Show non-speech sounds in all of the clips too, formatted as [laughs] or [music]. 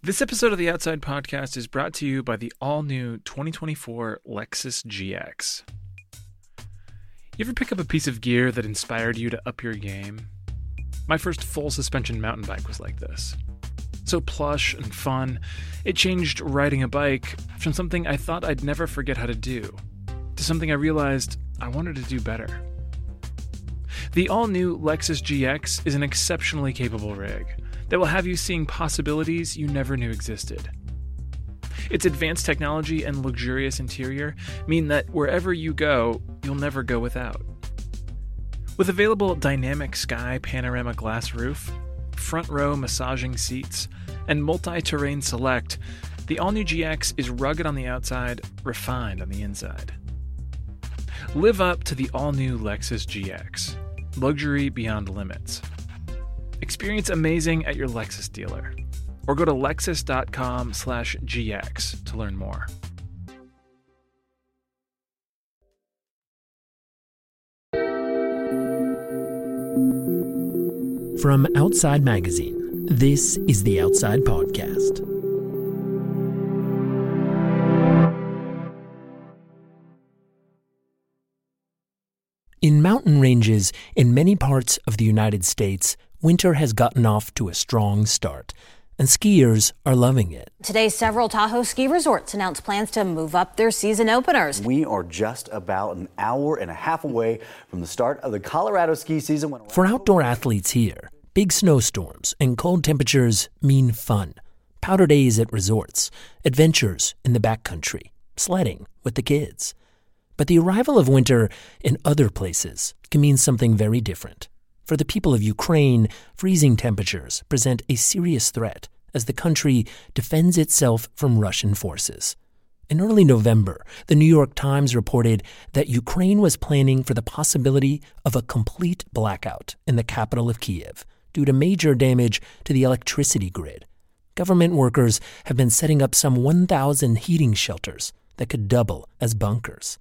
This episode of the Outside Podcast is brought to you by the all new 2024 Lexus GX. You ever pick up a piece of gear that inspired you to up your game? My first full suspension mountain bike was like this. So plush and fun, it changed riding a bike from something I thought I'd never forget how to do to something I realized I wanted to do better. The all new Lexus GX is an exceptionally capable rig that will have you seeing possibilities you never knew existed. Its advanced technology and luxurious interior mean that wherever you go, you'll never go without. With available dynamic sky panorama glass roof, front row massaging seats, and multi terrain select, the all new GX is rugged on the outside, refined on the inside. Live up to the all new Lexus GX. Luxury beyond limits. Experience amazing at your Lexus dealer. Or go to lexus.com slash GX to learn more. From Outside Magazine, this is the Outside Podcast. In mountain ranges in many parts of the United States, winter has gotten off to a strong start, and skiers are loving it. Today, several Tahoe ski resorts announced plans to move up their season openers. We are just about an hour and a half away from the start of the Colorado ski season. For outdoor athletes here, big snowstorms and cold temperatures mean fun. Powder days at resorts, adventures in the backcountry, sledding with the kids. But the arrival of winter in other places can mean something very different. For the people of Ukraine, freezing temperatures present a serious threat as the country defends itself from Russian forces. In early November, the New York Times reported that Ukraine was planning for the possibility of a complete blackout in the capital of Kiev due to major damage to the electricity grid. Government workers have been setting up some 1,000 heating shelters that could double as bunkers.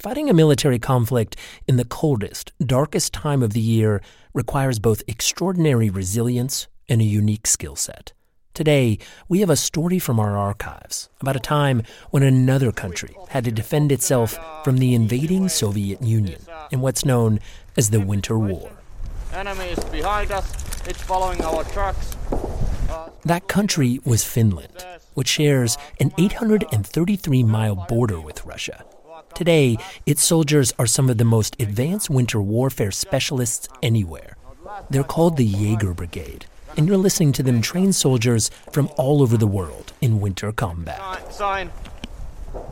Fighting a military conflict in the coldest, darkest time of the year requires both extraordinary resilience and a unique skill set. Today, we have a story from our archives about a time when another country had to defend itself from the invading Soviet Union in what's known as the Winter War. Enemy is behind us, it's following our trucks. That country was Finland, which shares an 833 mile border with Russia. Today, its soldiers are some of the most advanced winter warfare specialists anywhere. They're called the Jaeger Brigade, and you're listening to them train soldiers from all over the world in winter combat. Sign,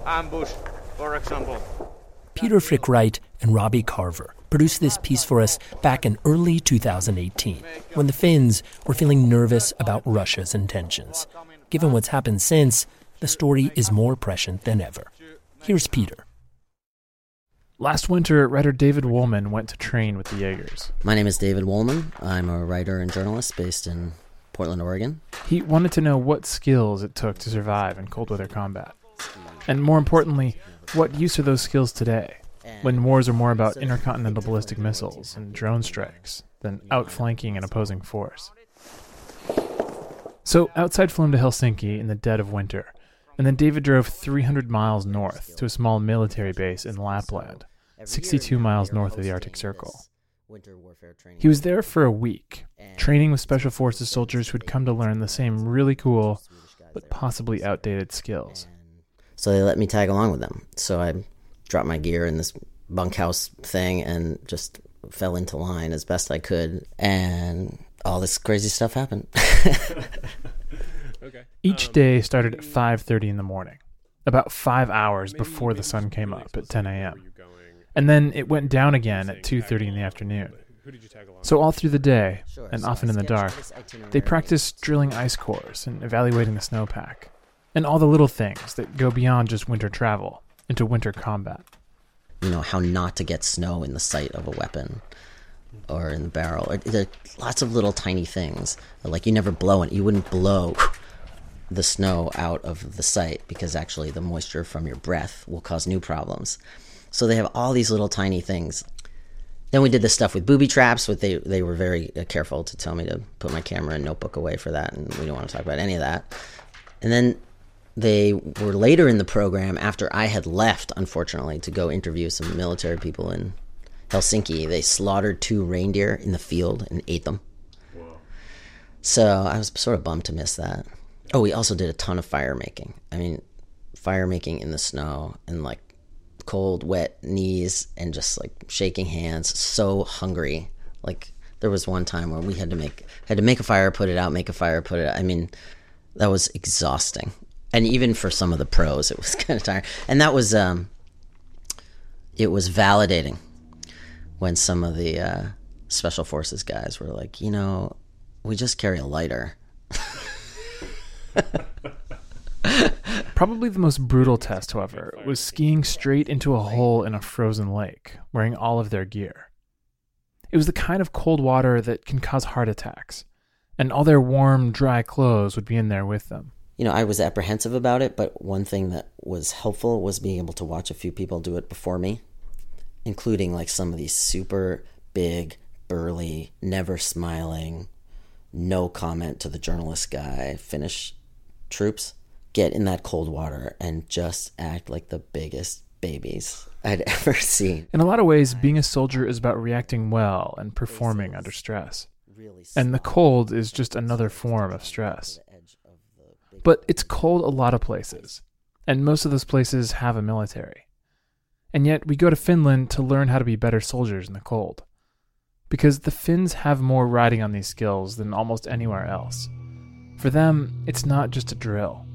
ambush, for example. Peter Frick-Wright and Robbie Carver produced this piece for us back in early 2018, when the Finns were feeling nervous about Russia's intentions. Given what's happened since, the story is more prescient than ever. Here's Peter. Last winter, writer David Wolman went to train with the Jaegers. My name is David Wolman. I'm a writer and journalist based in Portland, Oregon. He wanted to know what skills it took to survive in cold weather combat. And more importantly, what use are those skills today, when wars are more about intercontinental ballistic missiles and drone strikes than outflanking an opposing force. So, outside flew him to Helsinki in the dead of winter, and then David drove 300 miles north to a small military base in Lapland, 62 miles north of the Arctic Circle. He was there for a week, training with Special Forces soldiers who'd come to learn the same really cool, but possibly outdated skills. So they let me tag along with them. So I dropped my gear in this bunkhouse thing and just fell into line as best I could. And all this crazy stuff happened. [laughs] okay. Each day started at 5:30 in the morning, about 5 hours before the sun came up at 10 a.m. And then it went down again at 2:30 in the afternoon. So all through the day, and often in the dark, they practiced drilling ice cores and evaluating the snowpack, and all the little things that go beyond just winter travel into winter combat. you know, how not to get snow in the sight of a weapon or in the barrel. Or, there are lots of little tiny things. Like you never blow it. You wouldn't blow the snow out of the sight because actually the moisture from your breath will cause new problems. So they have all these little tiny things. then we did this stuff with booby traps, but they they were very uh, careful to tell me to put my camera and notebook away for that, and we don't want to talk about any of that. And then they were later in the program after I had left, unfortunately, to go interview some military people in Helsinki. They slaughtered two reindeer in the field and ate them. Wow. So I was sort of bummed to miss that. Oh, we also did a ton of fire making. I mean, fire making in the snow and like cold, wet knees and just like shaking hands, so hungry. Like there was one time where we had to make had to make a fire, put it out, make a fire, put it out. I mean, that was exhausting. And even for some of the pros, it was [laughs] kind of tiring. And that was um it was validating when some of the uh, special forces guys were like, you know, we just carry a lighter. [laughs] [laughs] Probably the most brutal test, however, was skiing straight into a hole in a frozen lake, wearing all of their gear. It was the kind of cold water that can cause heart attacks, and all their warm, dry clothes would be in there with them. You know, I was apprehensive about it, but one thing that was helpful was being able to watch a few people do it before me, including like some of these super big, burly, never smiling, no comment to the journalist guy Finnish troops get in that cold water and just act like the biggest babies I'd [laughs] ever seen. In a lot of ways, being a soldier is about reacting well and performing under stress. And the cold is just another form of stress. But it's cold a lot of places, and most of those places have a military. And yet, we go to Finland to learn how to be better soldiers in the cold. Because the Finns have more riding on these skills than almost anywhere else. For them, it's not just a drill.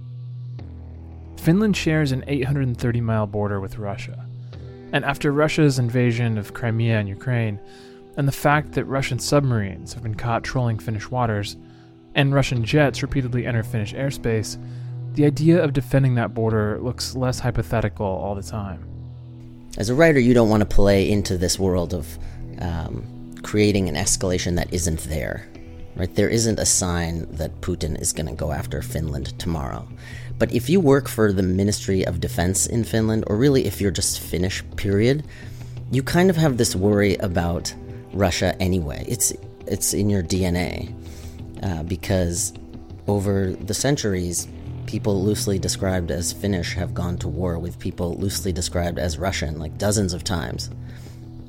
Finland shares an 830 mile border with Russia. And after Russia's invasion of Crimea and Ukraine, and the fact that Russian submarines have been caught trolling Finnish waters, and Russian jets repeatedly enter Finnish airspace, the idea of defending that border looks less hypothetical all the time. As a writer, you don't want to play into this world of um, creating an escalation that isn't there. Right? There isn't a sign that Putin is going to go after Finland tomorrow. But if you work for the Ministry of Defense in Finland, or really if you're just Finnish, period, you kind of have this worry about Russia anyway. It's it's in your DNA uh, because over the centuries, people loosely described as Finnish have gone to war with people loosely described as Russian, like dozens of times.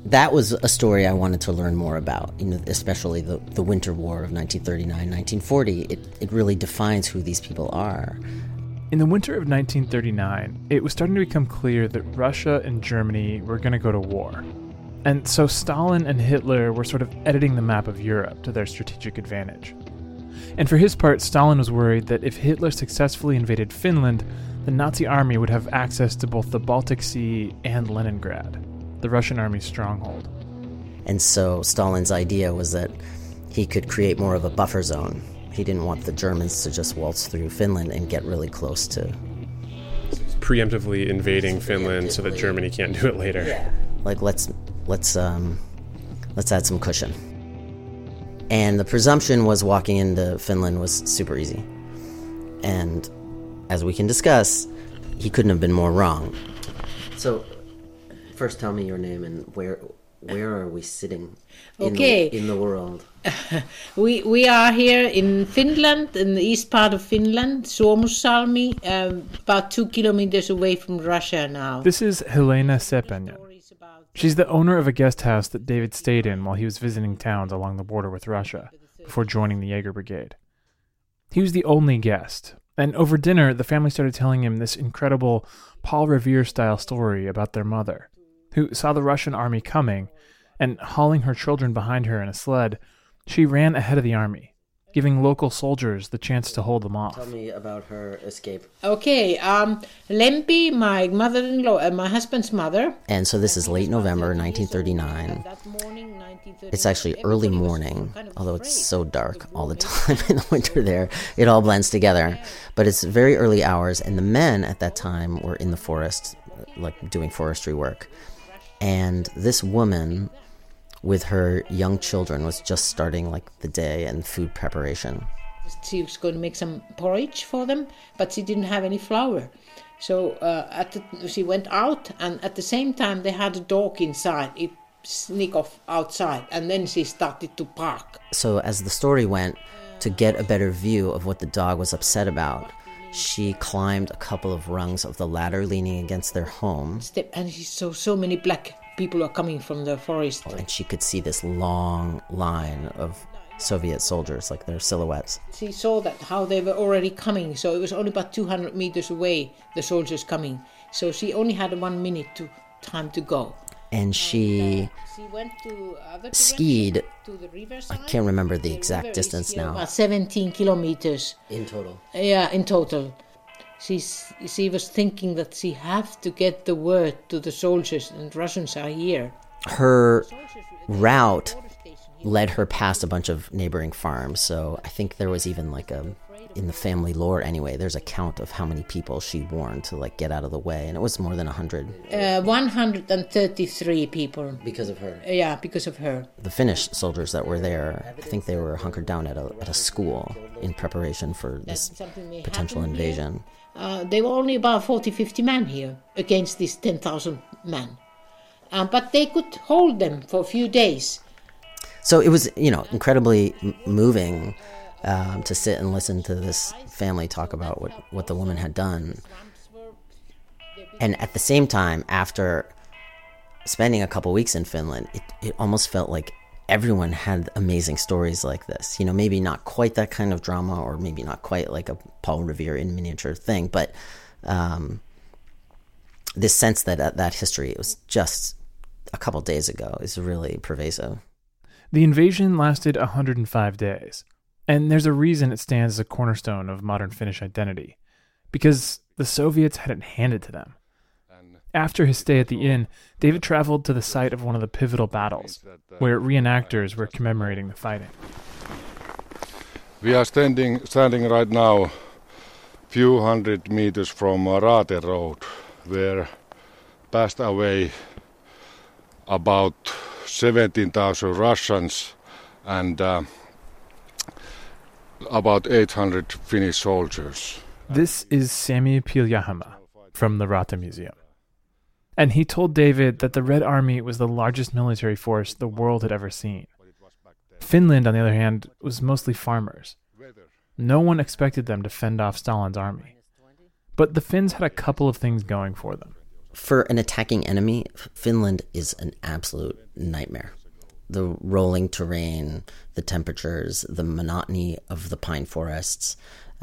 That was a story I wanted to learn more about, you know, especially the, the Winter War of 1939 1940. It, it really defines who these people are. In the winter of 1939, it was starting to become clear that Russia and Germany were going to go to war. And so Stalin and Hitler were sort of editing the map of Europe to their strategic advantage. And for his part, Stalin was worried that if Hitler successfully invaded Finland, the Nazi army would have access to both the Baltic Sea and Leningrad, the Russian army's stronghold. And so Stalin's idea was that he could create more of a buffer zone he didn't want the Germans to just waltz through Finland and get really close to. Preemptively invading Finland so that Germany can't do it later. Yeah. Like let's let's um, let's add some cushion. And the presumption was walking into Finland was super easy. And as we can discuss, he couldn't have been more wrong. So, first tell me your name and where where are we sitting in, okay. the, in the world? [laughs] we we are here in Finland, in the east part of Finland, Suomussalmi, um, about two kilometers away from Russia now. This is Helena Sepenya. She's the owner of a guest house that David stayed in while he was visiting towns along the border with Russia before joining the Jaeger Brigade. He was the only guest, and over dinner, the family started telling him this incredible Paul Revere style story about their mother, who saw the Russian army coming and hauling her children behind her in a sled, she ran ahead of the army, giving local soldiers the chance to hold them off. Tell me about her escape. Okay, um, Lempi, my mother-in-law, uh, my husband's mother. And so this is late November 1939. It's actually early morning, although it's so dark all the time [laughs] in the winter there. It all blends together. But it's very early hours, and the men at that time were in the forest, like doing forestry work. And this woman with her young children was just starting like the day and food preparation. She was going to make some porridge for them, but she didn't have any flour. So uh, at the, she went out, and at the same time they had a dog inside. It sneak off outside, and then she started to bark. So, as the story went, to get a better view of what the dog was upset about, she climbed a couple of rungs of the ladder leaning against their home. Step, and she saw so many black people are coming from the forest. Oh, and she could see this long line of Soviet soldiers, like their silhouettes. She saw that how they were already coming, so it was only about 200 meters away, the soldiers coming. So she only had one minute to time to go. And she, uh, she went to other skied. To the I can't remember the exact distance now. About 17 kilometers in total. Yeah, in total. She's, she was thinking that she have to get the word to the soldiers, and Russians are here. Her route led her past a bunch of neighboring farms. So I think there was even like a in the family lore anyway. There's a count of how many people she warned to like get out of the way, and it was more than hundred. Uh, One hundred and thirty-three people. Because of her. Yeah, because of her. The Finnish soldiers that were there, I think they were hunkered down at a at a school in preparation for this potential invasion. Uh, they were only about 40, 50 men here against these 10,000 men. Uh, but they could hold them for a few days. So it was, you know, incredibly m- moving um, to sit and listen to this family talk about what, what the woman had done. And at the same time, after spending a couple weeks in Finland, it, it almost felt like everyone had amazing stories like this. You know, maybe not quite that kind of drama, or maybe not quite like a Paul Revere in miniature thing, but um, this sense that uh, that history it was just a couple days ago is really pervasive. The invasion lasted 105 days, and there's a reason it stands as a cornerstone of modern Finnish identity, because the Soviets had it handed to them. After his stay at the inn, David traveled to the site of one of the pivotal battles, where reenactors were commemorating the fighting. We are standing standing right now, few hundred meters from Raate Road, where passed away about 17,000 Russians and uh, about 800 Finnish soldiers. This is Sami Piljahama from the Raate Museum. And he told David that the Red Army was the largest military force the world had ever seen. Finland, on the other hand, was mostly farmers. No one expected them to fend off Stalin's army. But the Finns had a couple of things going for them. For an attacking enemy, Finland is an absolute nightmare. The rolling terrain, the temperatures, the monotony of the pine forests.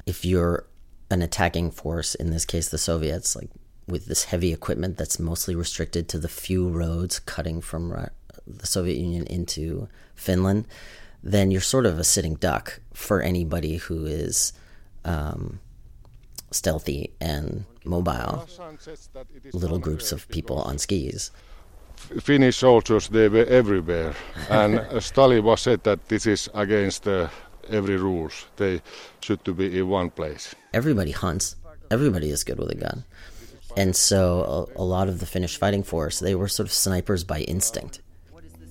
If you're an attacking force, in this case the Soviets, like with this heavy equipment that's mostly restricted to the few roads cutting from the Soviet Union into Finland, then you're sort of a sitting duck for anybody who is um, stealthy and mobile. Little groups of people on skis. Finnish soldiers, they were everywhere. and [laughs] Stalin was said that this is against uh, every rules. They should to be in one place. Everybody hunts. Everybody is good with a gun. And so a, a, lot of the Finnish fighting force, they were sort of snipers by instinct.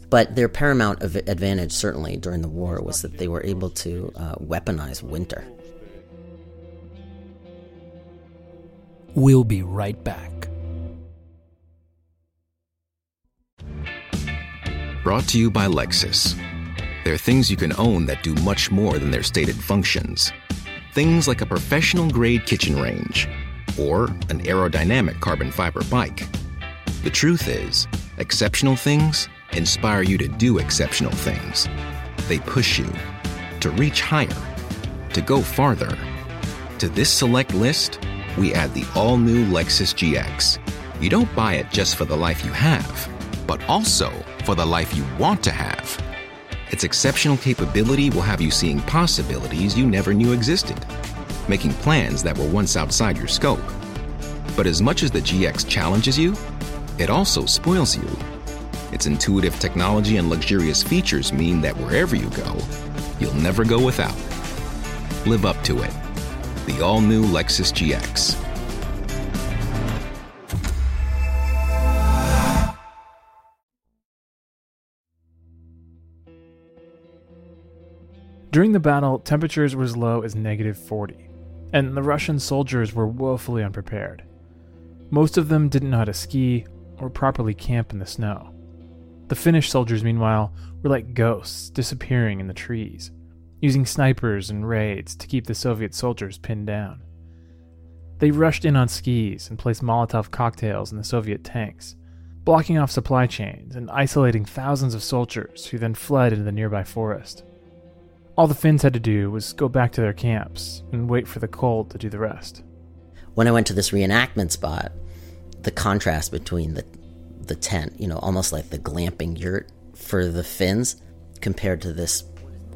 But their paramount advantage, certainly during the war, was that they were able to uh, weaponize winter. We'll be right back. Brought to you by Lexus. There are things you can own that do much more than their stated functions. Things like a professional grade kitchen range or an aerodynamic carbon fiber bike. The truth is, exceptional things inspire you to do exceptional things. They push you to reach higher, to go farther. To this select list, we add the all new Lexus GX. You don't buy it just for the life you have, but also for the life you want to have. Its exceptional capability will have you seeing possibilities you never knew existed making plans that were once outside your scope. But as much as the GX challenges you, it also spoils you. Its intuitive technology and luxurious features mean that wherever you go, you'll never go without. Live up to it. The all new Lexus GX. During the battle, temperatures were as low as negative 40, and the Russian soldiers were woefully unprepared. Most of them didn't know how to ski or properly camp in the snow. The Finnish soldiers, meanwhile, were like ghosts disappearing in the trees, using snipers and raids to keep the Soviet soldiers pinned down. They rushed in on skis and placed Molotov cocktails in the Soviet tanks, blocking off supply chains and isolating thousands of soldiers who then fled into the nearby forest. All the Finns had to do was go back to their camps and wait for the cold to do the rest. When I went to this reenactment spot, the contrast between the the tent, you know, almost like the glamping yurt for the Finns, compared to this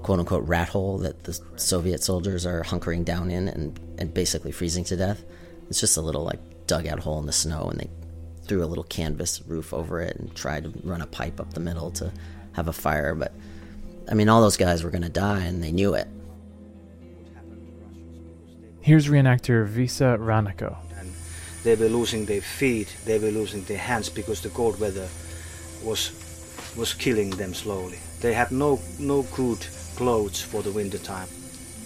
quote unquote rat hole that the Soviet soldiers are hunkering down in and, and basically freezing to death. It's just a little like dugout hole in the snow, and they threw a little canvas roof over it and tried to run a pipe up the middle to have a fire. But I mean, all those guys were going to die, and they knew it. Here's reenactor Visa Ranako. They were losing their feet, they were losing their hands because the cold weather was was killing them slowly. They had no no good clothes for the winter time,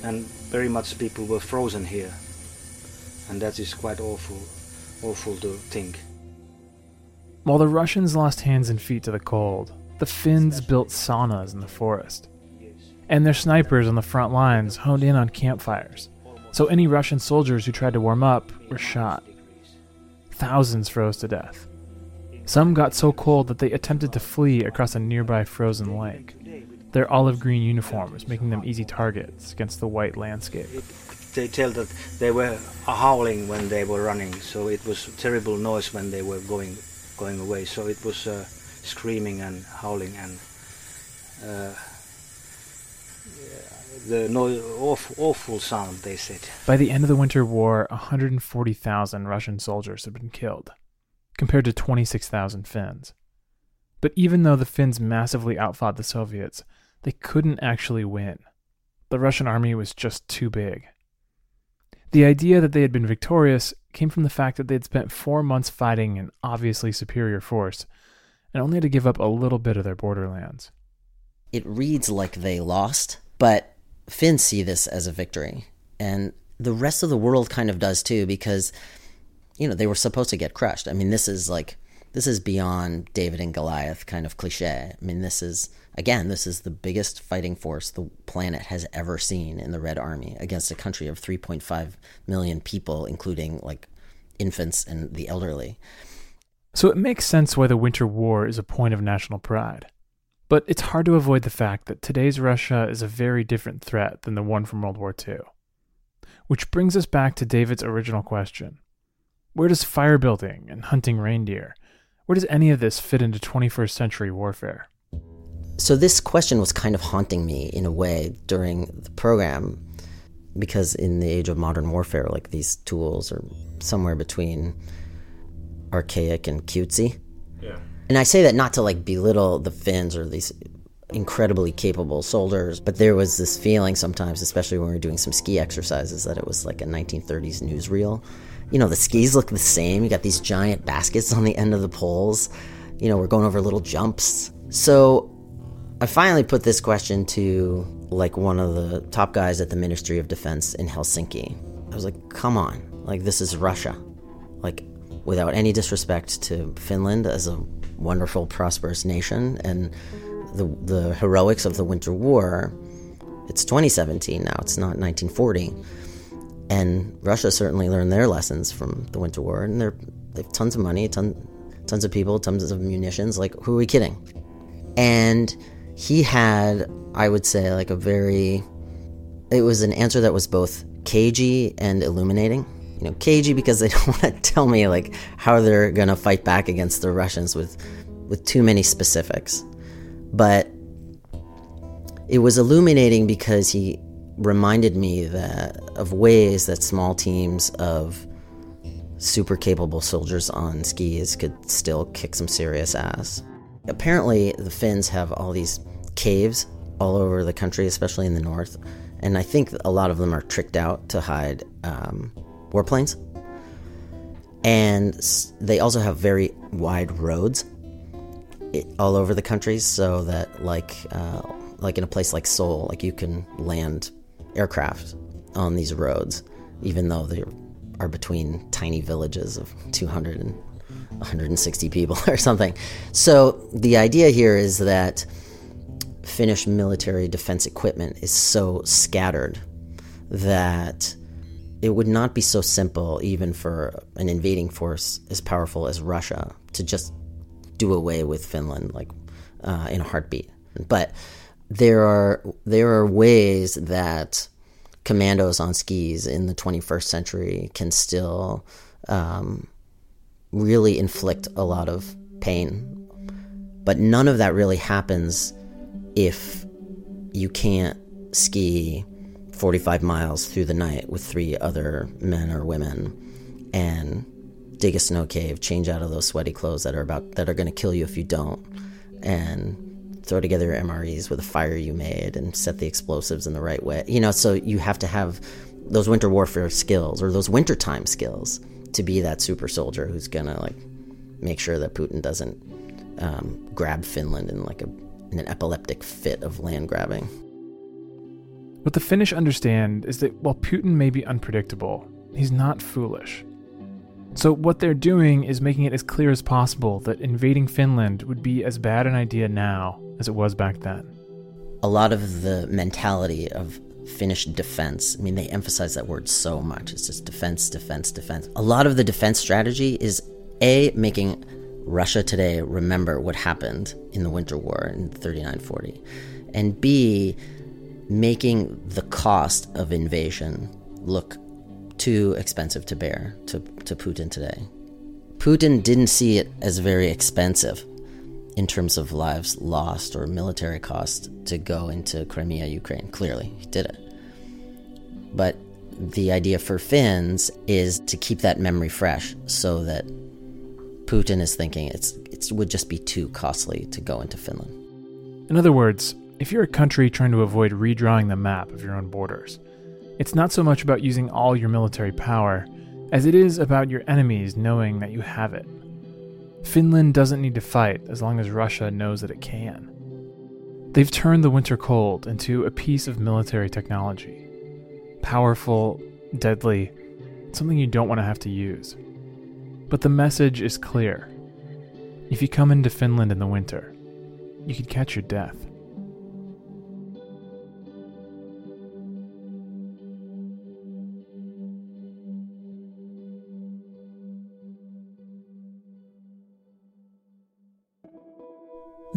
and very much people were frozen here, and that is quite awful, awful to think. While the Russians lost hands and feet to the cold, the Finns built saunas in the forest. And their snipers on the front lines honed in on campfires, so any Russian soldiers who tried to warm up were shot. Thousands froze to death. Some got so cold that they attempted to flee across a nearby frozen lake, their olive green uniforms making them easy targets against the white landscape. They tell that they were howling when they were running, so it was terrible noise when they were going going away. So it was uh, screaming and howling and uh, the no- awful, awful sound. They said. By the end of the Winter War, 140,000 Russian soldiers had been killed, compared to 26,000 Finns. But even though the Finns massively outfought the Soviets, they couldn't actually win. The Russian army was just too big. The idea that they had been victorious came from the fact that they had spent four months fighting an obviously superior force and only to give up a little bit of their borderlands. It reads like they lost, but Finns see this as a victory. And the rest of the world kind of does too, because, you know, they were supposed to get crushed. I mean, this is like, this is beyond David and Goliath kind of cliche. I mean, this is, again, this is the biggest fighting force the planet has ever seen in the Red Army against a country of 3.5 million people, including like infants and the elderly. So it makes sense why the Winter War is a point of national pride. But it's hard to avoid the fact that today's Russia is a very different threat than the one from World War II. Which brings us back to David's original question Where does fire building and hunting reindeer, where does any of this fit into 21st century warfare? So, this question was kind of haunting me in a way during the program because, in the age of modern warfare, like these tools are somewhere between archaic and cutesy. Yeah. And I say that not to like belittle the Finns or these incredibly capable soldiers, but there was this feeling sometimes, especially when we were doing some ski exercises, that it was like a 1930s newsreel. You know, the skis look the same. You got these giant baskets on the end of the poles. You know, we're going over little jumps. So I finally put this question to like one of the top guys at the Ministry of Defense in Helsinki. I was like, come on, like this is Russia. Like, without any disrespect to Finland as a wonderful, prosperous nation and the, the heroics of the Winter War, it's 2017 now, it's not 1940. And Russia certainly learned their lessons from the Winter War, and they're, they have tons of money, ton, tons of people, tons of munitions. Like, who are we kidding? And he had, I would say, like a very, it was an answer that was both cagey and illuminating. You know, cagey because they [laughs] don't want to tell me like how they're gonna fight back against the Russians with, with too many specifics. But it was illuminating because he reminded me that of ways that small teams of super capable soldiers on skis could still kick some serious ass. Apparently, the Finns have all these caves all over the country, especially in the north, and I think a lot of them are tricked out to hide um, warplanes. And they also have very wide roads all over the country, so that like uh, like in a place like Seoul, like you can land aircraft on these roads, even though they are between tiny villages of 200 and 160 people [laughs] or something. So the idea here is that Finnish military defense equipment is so scattered that it would not be so simple, even for an invading force as powerful as Russia, to just do away with Finland like uh, in a heartbeat. But there are there are ways that commandos on skis in the 21st century can still um, really inflict a lot of pain. But none of that really happens if you can't ski 45 miles through the night with three other men or women and dig a snow cave, change out of those sweaty clothes that are about that are going to kill you if you don't, and throw together your MREs with a fire you made and set the explosives in the right way. You know, so you have to have those winter warfare skills or those wintertime skills to be that super soldier who's gonna like make sure that Putin doesn't um, grab Finland in like a in an epileptic fit of land grabbing. What the Finnish understand is that while Putin may be unpredictable, he's not foolish. So, what they're doing is making it as clear as possible that invading Finland would be as bad an idea now as it was back then. A lot of the mentality of Finnish defense, I mean, they emphasize that word so much. It's just defense, defense, defense. A lot of the defense strategy is A, making Russia today remember what happened in the Winter War in 39 40, and B, making the cost of invasion look too expensive to bear to, to Putin today. Putin didn't see it as very expensive in terms of lives lost or military cost to go into Crimea, Ukraine. Clearly, he did it. But the idea for Finns is to keep that memory fresh so that Putin is thinking it's, it would just be too costly to go into Finland. In other words, if you're a country trying to avoid redrawing the map of your own borders, it's not so much about using all your military power as it is about your enemies knowing that you have it. Finland doesn't need to fight as long as Russia knows that it can. They've turned the winter cold into a piece of military technology. Powerful, deadly, something you don't want to have to use. But the message is clear. If you come into Finland in the winter, you could catch your death.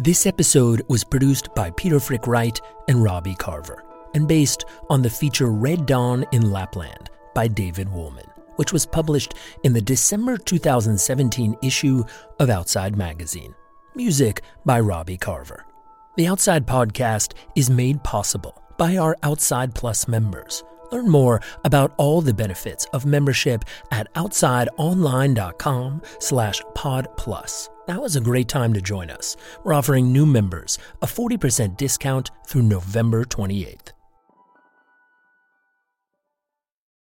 This episode was produced by Peter Frick Wright and Robbie Carver, and based on the feature Red Dawn in Lapland by David Wolman, which was published in the December 2017 issue of Outside Magazine. Music by Robbie Carver. The Outside Podcast is made possible by our Outside Plus members. Learn more about all the benefits of membership at outsideonline.com slash podplus. Now is a great time to join us. We're offering new members a 40% discount through November 28th.